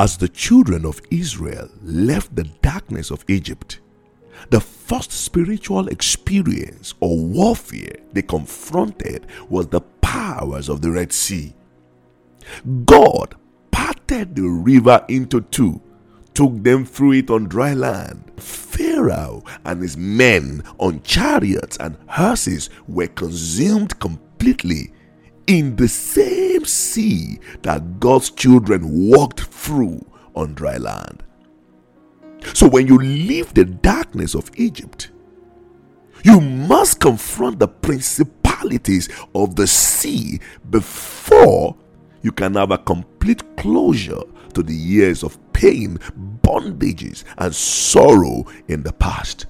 As the children of Israel left the darkness of Egypt, the first spiritual experience or warfare they confronted was the powers of the Red Sea. God parted the river into two, took them through it on dry land. Pharaoh and his men on chariots and horses were consumed completely in the same sea that God's children walked through on dry land. So when you leave the darkness of Egypt, you must confront the principalities of the sea before you can have a complete closure to the years of pain, bondages, and sorrow in the past.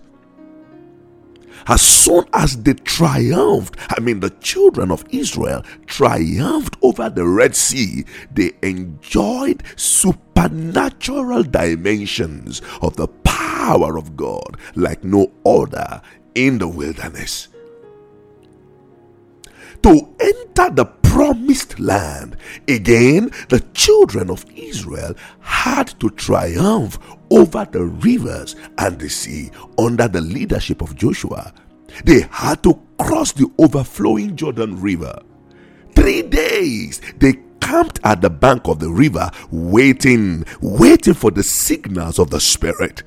As soon as they triumphed, I mean, the children of Israel triumphed over the Red Sea, they enjoyed supernatural dimensions of the power of God like no other in the wilderness. To enter the promised land. Again, the children of Israel had to triumph over the rivers and the sea under the leadership of Joshua. They had to cross the overflowing Jordan River. Three days they camped at the bank of the river, waiting, waiting for the signals of the Spirit.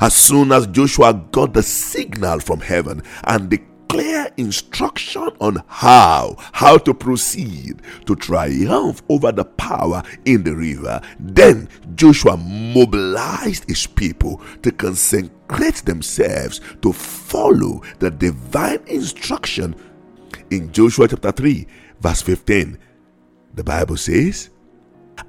As soon as Joshua got the signal from heaven and the clear instruction on how how to proceed to triumph over the power in the river. Then joshua mobilized his people to consecrate themselves to follow the divine instruction. In joshua chapter 3 verse 15 the bible says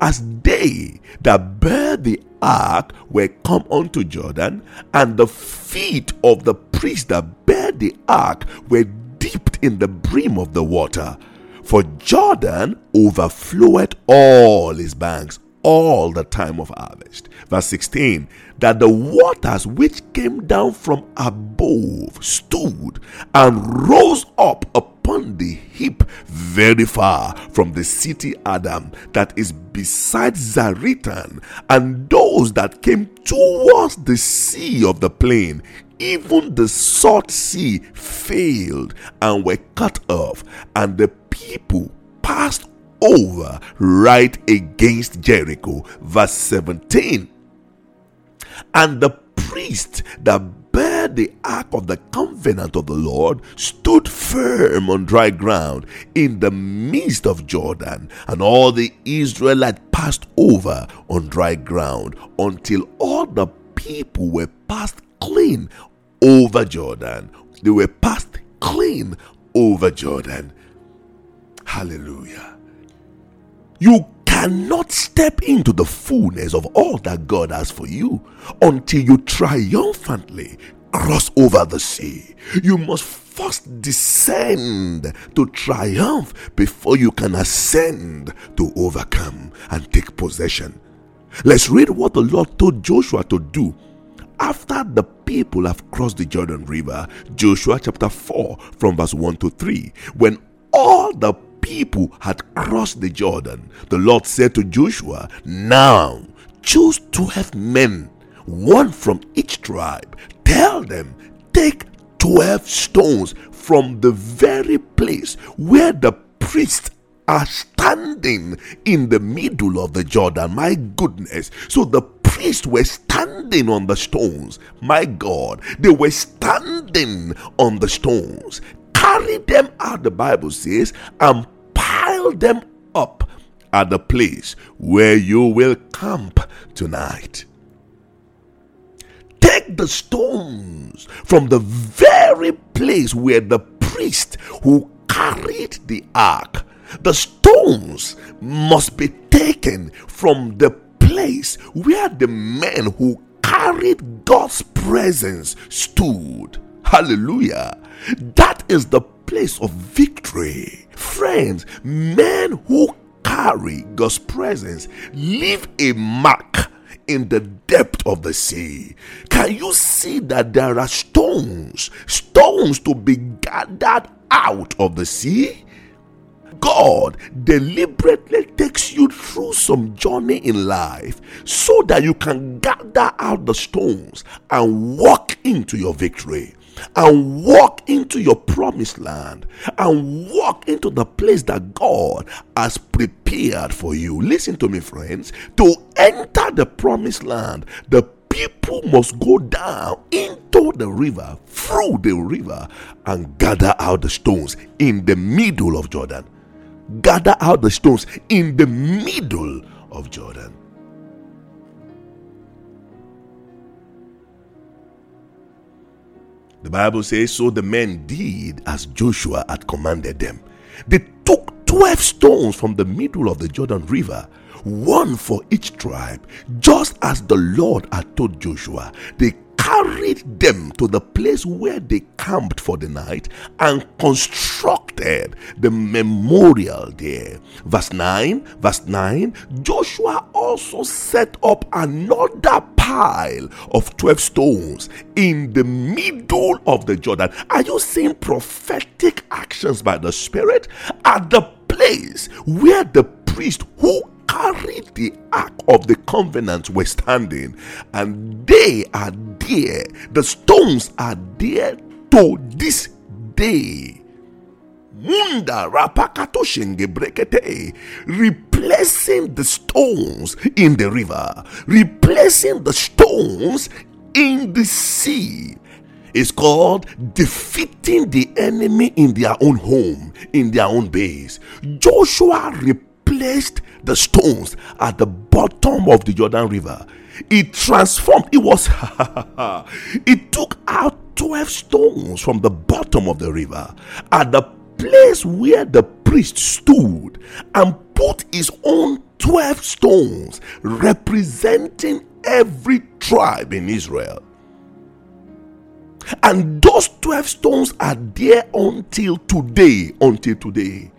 as they that bear the ark were come unto Jordan, and the feet of the priests that the ark were dipped in the brim of the water. For Jordan overflowed all his banks all the time of harvest. Verse 16 that the waters which came down from above stood and rose up upon the heap very far from the city Adam that is beside Zaretan, and those that came towards the sea of the plain even the salt sea failed and were cut off, and the people passed over right against Jericho. Verse 17. And the priest that bare the ark of the covenant of the Lord stood firm on dry ground in the midst of Jordan, and all the Israelites passed over on dry ground until all the people were passed clean over Jordan. They were passed clean over Jordan. Hallelujah. You cannot step into the fullness of all that God has for you until you triumphantly cross over the sea. You must first descend to triumph before you can ascend to overcome and take possession. Let's read what the Lord told Joshua to do after the people have crossed the Jordan River. Joshua chapter 4, from verse 1 to 3. When all the people had crossed the Jordan, the Lord said to Joshua, Now choose 12 men, one from each tribe. Tell them, Take 12 stones from the very place where the priests are standing in the middle of the Jordan. My goodness. So the priests were standing on the stones. My God, they were standing on the stones. Carry them out, the Bible says, and pile them up at the place where you will camp tonight. Take the stones from the very place where the priest who carried the ark, the stones must be taken from the place where the men who carried God's presence stood. Hallelujah. That is the place of victory. Friends, men who carry God's presence leave a mark in the depth of the sea. Can you see that there are stones, stones to be gathered out of the sea? God deliberately takes you through some journey in life so that you can gather out the stones and walk into your victory and walk into your promised land and walk into the place that God has prepared for you. Listen to me, friends. To enter the promised land, the people must go down into the river, through the river, and gather out the stones in the middle of Jordan. Gather out the stones in the middle of Jordan. The Bible says, So the men did as Joshua had commanded them. They took 12 stones from the middle of the Jordan River, one for each tribe, just as the Lord had told Joshua. They carried them to the place where they camped for the night and constructed the memorial there. Verse 9, verse 9 Joshua also set up another pile of 12 stones in the middle of the Jordan. Are you seeing prophetic actions by the Spirit at the place where the priest who carried the ark of the covenant were standing, and they are there. The stones are there to this day. Munda rapakato shenge brekete, replacing the stones in the river, replacing the stones in the sea. It's called defeating the enemy in their own home, in their own base. Joshua replaced the stones at the bottom of the Jordan River. It transformed, it was, it took out 12 stones from the bottom of the river at the place where the priest stood and put his own 12 stones representing every tribe in Israel. And those 12 stones are there until today. Until today.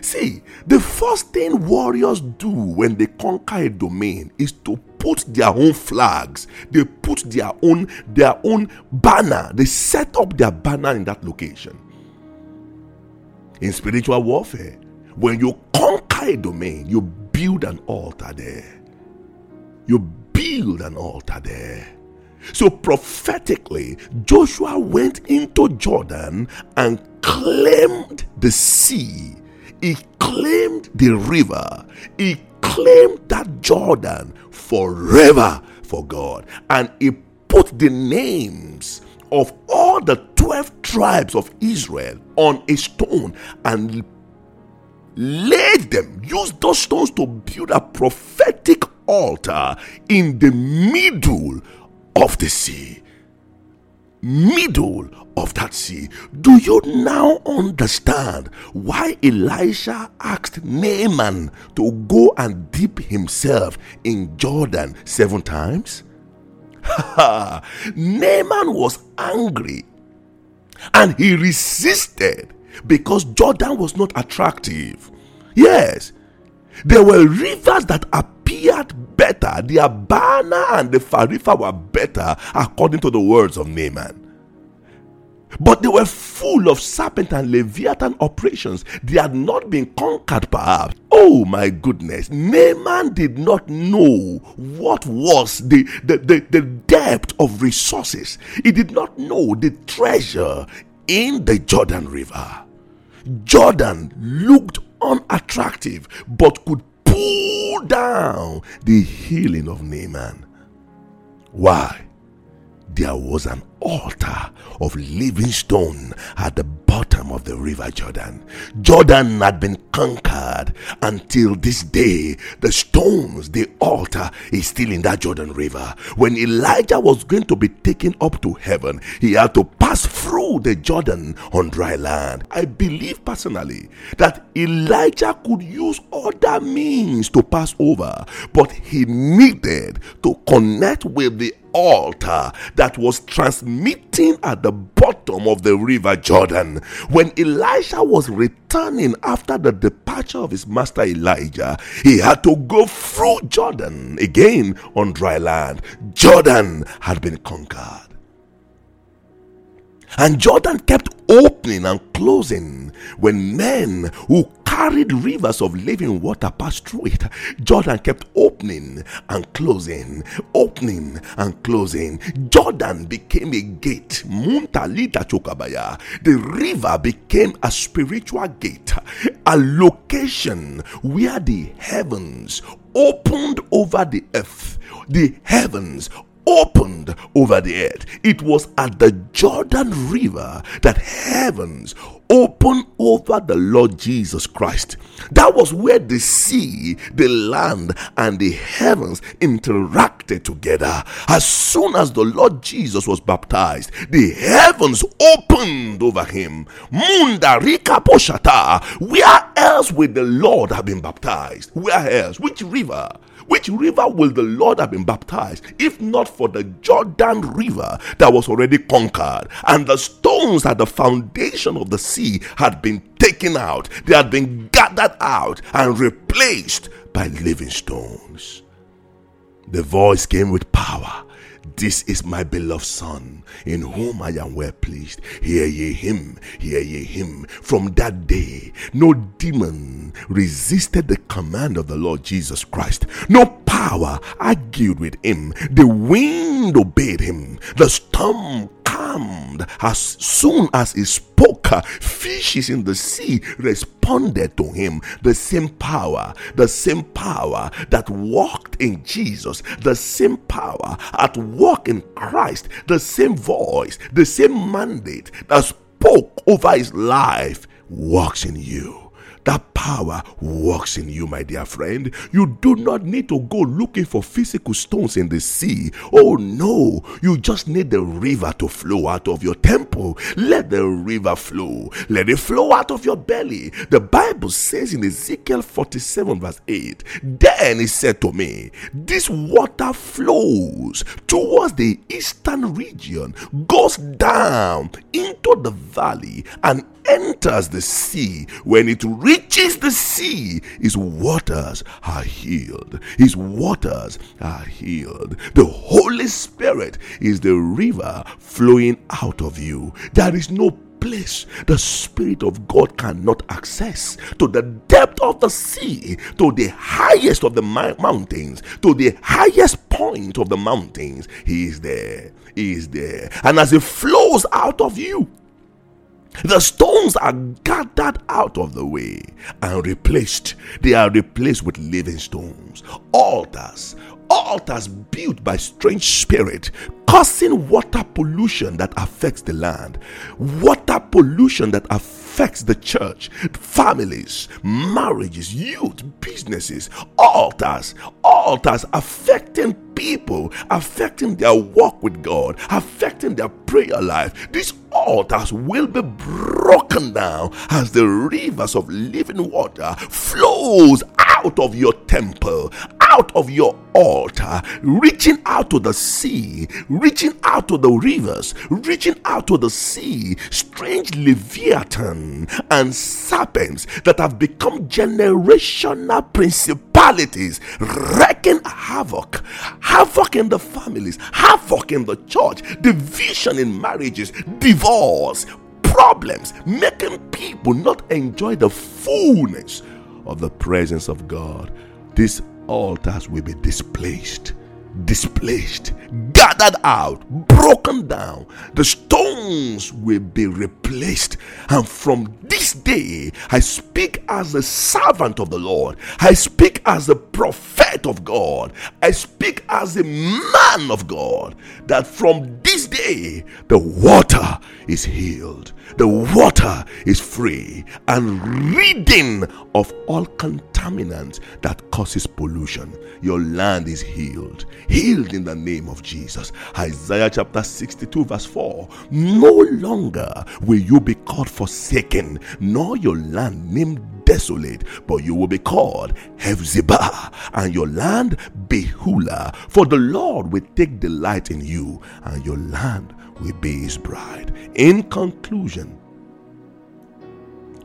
See, the first thing warriors do when they conquer a domain is to put their own flags. They put their own their own banner. They set up their banner in that location. In spiritual warfare, when you conquer a domain, you build an altar there. You build an altar there. So prophetically, Joshua went into Jordan and claimed the sea he claimed the river. He claimed that Jordan forever for God. And he put the names of all the 12 tribes of Israel on a stone and laid them, used those stones to build a prophetic altar in the middle of the sea middle of that sea. Do you now understand why Elisha asked Naaman to go and dip himself in Jordan seven times? Naaman was angry and he resisted because Jordan was not attractive. Yes, there were rivers that appeared better. The Abana and the Pharpar were better according to the words of Naaman. But they were full of serpent and leviathan operations. They had not been conquered, perhaps. Oh my goodness. Naaman did not know what was the, the, the, the depth of resources. He did not know the treasure in the Jordan River. Jordan looked unattractive but could pull down the healing of Naaman. Why? There was an altar of living stone at the bottom of the river Jordan. Jordan had been conquered until this day. The stones, the altar is still in that Jordan River. When Elijah was going to be taken up to heaven, he had to pass through the Jordan on dry land. I believe personally that Elijah could use other means to pass over, but he needed to connect with the altar that was transmitting at the bottom of the river Jordan. When Elisha was returning after the departure of his master Elijah, he had to go through Jordan again on dry land. Jordan had been conquered. And Jordan kept opening and closing when men who carried rivers of living water passed through it. Jordan kept opening and closing, opening and closing. Jordan became a gate. Muntalita Chokabaya. The river became a spiritual gate, a location where the heavens opened over the earth. The heavens opened over the earth. It was at the Jordan River that heavens opened over the Lord Jesus Christ. That was where the sea, the land, and the heavens interacted together. As soon as the Lord Jesus was baptized, the heavens opened over him. Munda Rika Poshata. Where else would the Lord have been baptized? Where else? Which river? Which river will the Lord have been baptized if not for the Jordan River that was already conquered and the stones at the foundation of the sea had been taken out? They had been gathered out and replaced by living stones. The voice came with power this is my beloved Son, in whom I am well pleased. Hear ye him, hear ye him. From that day, no demon resisted the command of the Lord Jesus Christ. No power argued with him. The wind obeyed him. The storm calmed as soon as he spoke. Fishes in the sea responded to him. The same power, the same power that walked in Jesus, the same power at work in Christ, the same voice, the same mandate that spoke over his life walks in you. That power works in you, my dear friend. You do not need to go looking for physical stones in the sea. Oh no, you just need the river to flow out of your temple. Let the river flow. Let it flow out of your belly. The Bible says in Ezekiel 47, verse 8, Then he said to me, This water flows towards the eastern region, goes down into the valley, and enters the sea, when it reaches the sea, his waters are healed. His waters are healed. The Holy Spirit is the river flowing out of you. There is no place the Spirit of God cannot access, to the depth of the sea, to the highest of the mountains, to the highest point of the mountains. He is there. He is there. And as it flows out of you, the stones are gathered out of the way and replaced. They are replaced with living stones. Altars, altars built by strange spirit causing water pollution that affects the land water pollution that affects the church families marriages youth businesses altars altars affecting people affecting their walk with god affecting their prayer life. These altars will be broken down as the rivers of living water flows out of your temple out of your altar, reaching out to the sea, reaching out to the rivers, reaching out to the sea, strange leviathan and serpents that have become generational principalities, wreaking havoc, havoc in the families, havoc in the church, division in marriages, divorce, problems, making people not enjoy the fullness of the presence of God. these altars will be displaced, displaced, gathered out, broken down. The stones will be replaced. And from this day, I speak as a servant of the Lord. I speak as a prophet of God. I speak as a man of God. That from this day, the water is healed the water is free and ridding of all contaminants that causes pollution. Your land is healed, healed in the name of Jesus. Isaiah chapter 62, verse 4. No longer will you be called forsaken, nor your land named desolate, but you will be called Hephzibah, and your land Beulah. For the Lord will take delight in you, and your land will be his bride. In conclusion,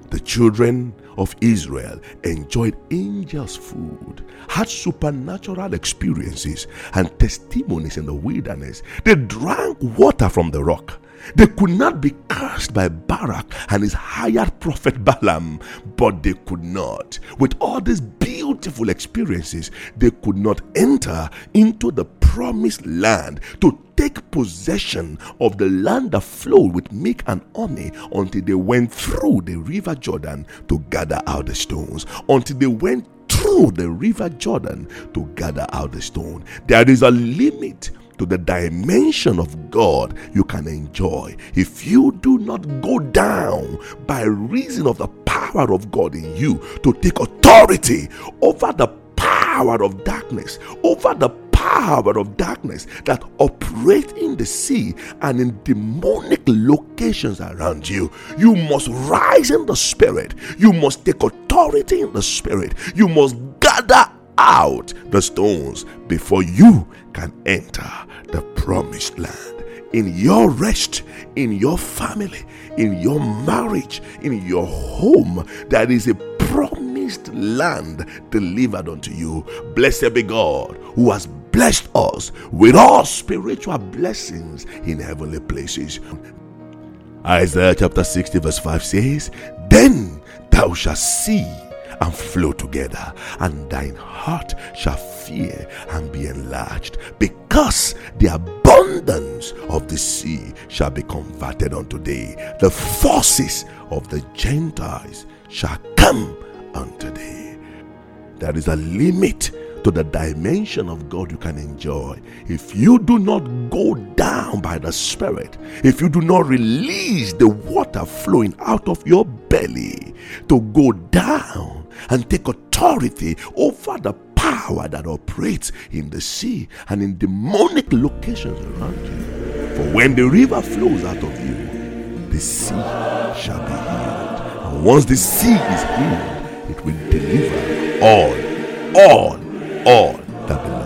the children of Israel enjoyed angels' food, had supernatural experiences and testimonies in the wilderness. They drank water from the rock. They could not be cursed by Barak and his hired prophet Balaam, but they could not. With all these beautiful experiences, they could not enter into the promised land to take possession of the land that flowed with milk and honey until they went through the river Jordan to gather out the stones. Until they went through the river Jordan to gather out the stone. There is a limit to the dimension of God you can enjoy if you do not go down by reason of the power of God in you to take authority over the power of darkness, over the power of darkness that operate in the sea and in demonic locations around you. You must rise in the spirit. You must take authority in the spirit. You must gather out the stones before you can enter the promised land. In your rest, in your family, in your marriage, in your home, there is a promised land delivered unto you. Blessed be God who has blessed us with all spiritual blessings in heavenly places. Isaiah chapter 60, verse 5 says, Then thou shalt see and flow together, and thine heart shall fear and be enlarged, because the abundance of the sea shall be converted unto thee. The forces of the Gentiles shall come unto thee. There is a limit to the dimension of God you can enjoy. If you do not go down by the Spirit, if you do not release the water flowing out of your belly to go down and take authority over the power that operates in the sea and in demonic locations around you. For when the river flows out of you, the sea shall be healed. And once the sea is healed, it will deliver all, all all that belongs